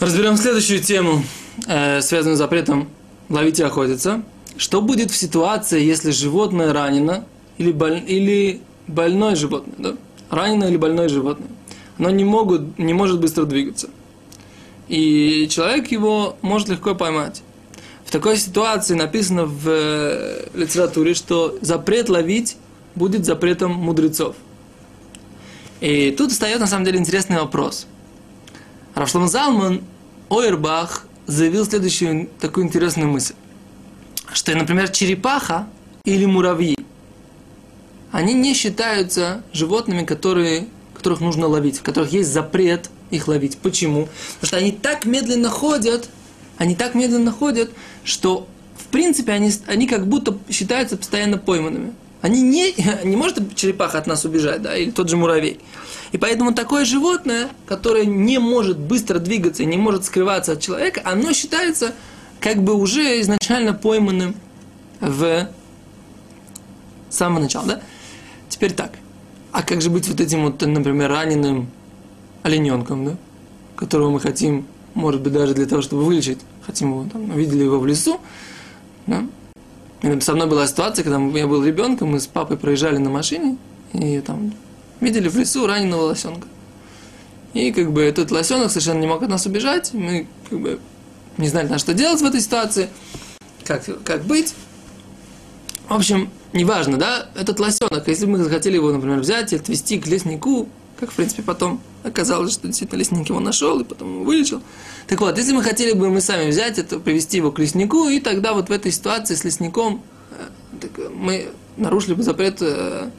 Разберем следующую тему, э, связанную с запретом ловить и охотиться. Что будет в ситуации, если животное ранено или, боль, или больное животное, да? раненое или больное животное? Оно не, могут, не может быстро двигаться. И человек его может легко поймать. В такой ситуации написано в э, литературе, что запрет ловить будет запретом мудрецов. И тут встает на самом деле интересный вопрос – Рафшлам Залман Ойербах заявил следующую такую интересную мысль, что, например, черепаха или муравьи, они не считаются животными, которые, которых нужно ловить, в которых есть запрет их ловить. Почему? Потому что они так медленно ходят, они так медленно ходят, что в принципе они, они как будто считаются постоянно пойманными. Они не, не может черепаха от нас убежать, да, или тот же муравей. И поэтому такое животное, которое не может быстро двигаться не может скрываться от человека, оно считается как бы уже изначально пойманным в самого начала, да? Теперь так. А как же быть вот этим вот, например, раненым олененком, да? Которого мы хотим, может быть, даже для того, чтобы вылечить, хотим его, там, видели его в лесу, да? Со мной была ситуация, когда я был ребенком, мы с папой проезжали на машине, и там видели в лесу раненого лосенка. И как бы этот лосенок совершенно не мог от нас убежать. Мы как бы не знали, на что делать в этой ситуации, как, как быть. В общем, неважно, да, этот лосенок, если бы мы захотели его, например, взять и отвезти к леснику, как, в принципе, потом оказалось, что действительно лесник его нашел и потом его вылечил. Так вот, если мы хотели бы мы сами взять это, привести его к леснику, и тогда вот в этой ситуации с лесником э, мы нарушили бы запрет э,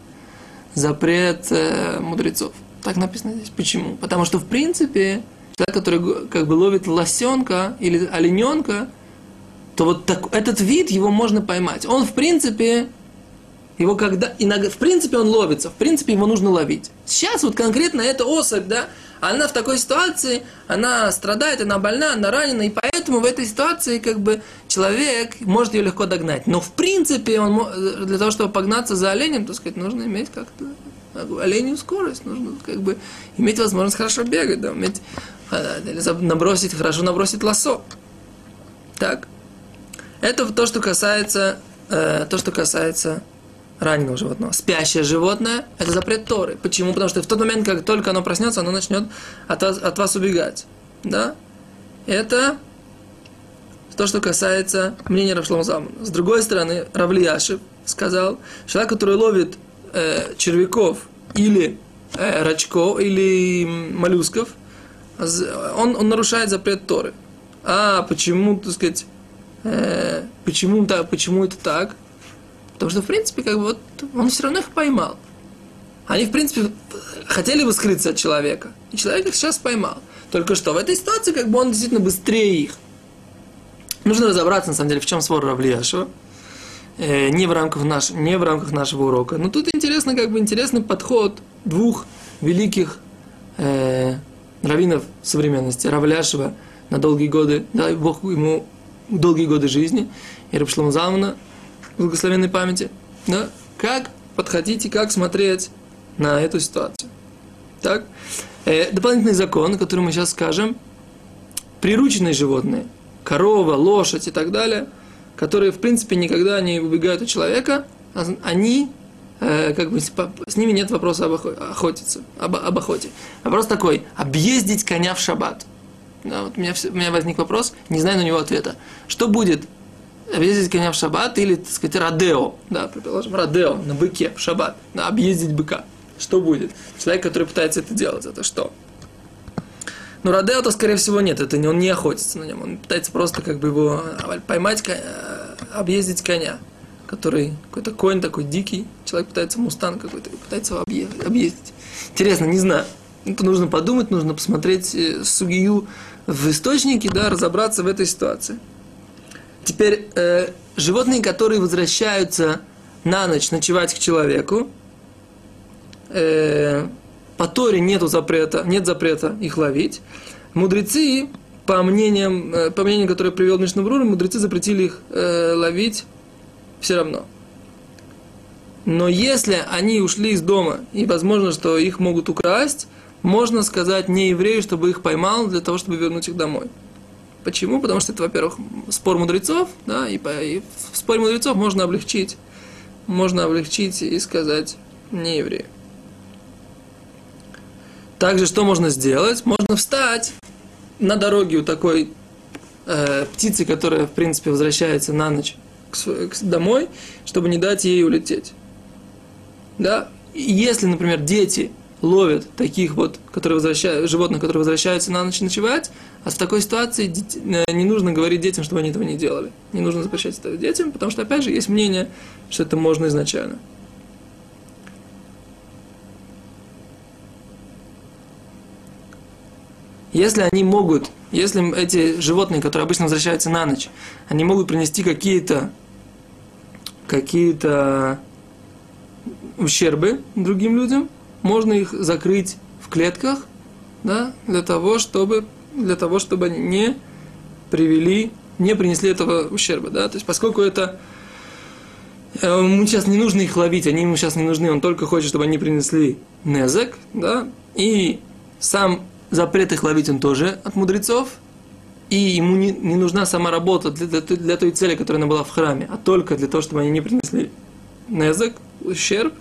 запрет э, мудрецов. Так написано здесь. Почему? Потому что, в принципе, человек, который как бы ловит лосенка или олененка, то вот так, этот вид его можно поймать. Он, в принципе, его когда, иногда, в принципе, он ловится, в принципе, его нужно ловить. Сейчас вот конкретно эта особь, да, она в такой ситуации, она страдает, она больна, она ранена, и поэтому в этой ситуации как бы человек может ее легко догнать. Но в принципе он, для того, чтобы погнаться за оленем, так сказать, нужно иметь как-то оленью скорость, нужно как бы иметь возможность хорошо бегать, да, а, или набросить, хорошо набросить лосо. Так. Это то, что касается, э, то, что касается раненого животного. Спящее животное – это запрет Торы. Почему? Потому что в тот момент, как только оно проснется, оно начнет от вас, от вас убегать. Да? Это то, что касается мнения Равшлома. С другой стороны, Равлияшев сказал, человек, который ловит э, червяков или э, рачков, или моллюсков, он, он нарушает запрет Торы. А почему, так сказать, э, почему, да, почему это так? Потому что, в принципе, как бы вот он все равно их поймал. Они, в принципе, хотели бы скрыться от человека. И человек их сейчас поймал. Только что в этой ситуации, как бы он действительно быстрее их. Нужно разобраться, на самом деле, в чем спор Равлияшева. Э, не, в рамках наш, не в рамках нашего урока. Но тут интересно, как бы интересный подход двух великих э, раввинов современности. Равляшева на долгие годы, дай Бог ему долгие годы жизни, и Рабшлама Залмана благословенной памяти, да, как подходить и как смотреть на эту ситуацию. Так, э, дополнительный закон, который мы сейчас скажем, прирученные животные, корова, лошадь и так далее, которые, в принципе, никогда не убегают от человека, а они, э, как бы, с ними нет вопроса об охотиться, об, об охоте. Вопрос такой, объездить коня в шаббат. Да, вот у, меня, у меня возник вопрос, не знаю на него ответа. Что будет, объездить коня в шаббат или, так сказать, радео, да, предположим, радео на быке в шаббат, да, объездить быка. Что будет? Человек, который пытается это делать, это что? Ну, радео-то, скорее всего, нет, это не, он не охотится на нем, он пытается просто как бы его поймать, э, объездить коня, который какой-то конь такой дикий, человек пытается мустанг какой-то, пытается его объездить. объездить. Интересно, не знаю. Это нужно подумать, нужно посмотреть э, сугию в источнике, да, разобраться в этой ситуации. Теперь э, животные, которые возвращаются на ночь ночевать к человеку, э, по Торе нету запрета, нет запрета их ловить. Мудрецы, по мнениям, э, по мнениям, которые привел Мишнабрур, мудрецы запретили их э, ловить все равно. Но если они ушли из дома, и возможно, что их могут украсть, можно сказать не еврею, чтобы их поймал, для того, чтобы вернуть их домой. Почему? Потому что это, во-первых, спор мудрецов, да, и, по, и в споре мудрецов можно облегчить, можно облегчить и сказать не еврею. Также что можно сделать? Можно встать на дороге у такой э, птицы, которая, в принципе, возвращается на ночь к, к, домой, чтобы не дать ей улететь. Да? И если, например, дети ловят таких вот, которые возвращают, животных, которые возвращаются на ночь ночевать, а в такой ситуации э, не нужно говорить детям, чтобы они этого не делали. Не нужно запрещать это детям, потому что, опять же, есть мнение, что это можно изначально. Если они могут, если эти животные, которые обычно возвращаются на ночь, они могут принести какие-то какие-то ущербы другим людям, можно их закрыть в клетках, да, для того, чтобы, для того, чтобы они не привели, не принесли этого ущерба, да, то есть поскольку это э, ему сейчас не нужно их ловить, они ему сейчас не нужны, он только хочет, чтобы они принесли незек, да, и сам запрет их ловить он тоже от мудрецов, и ему не, не нужна сама работа для, для, для той цели, которая она была в храме, а только для того, чтобы они не принесли незек, ущерб,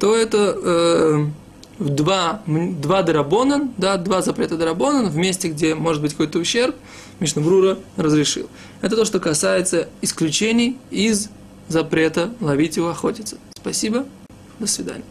то это э, два, два дарабонан, да, два запрета дарабонан в месте, где может быть какой-то ущерб, Мишнабрура разрешил. Это то, что касается исключений из запрета ловить его, охотиться. Спасибо, до свидания.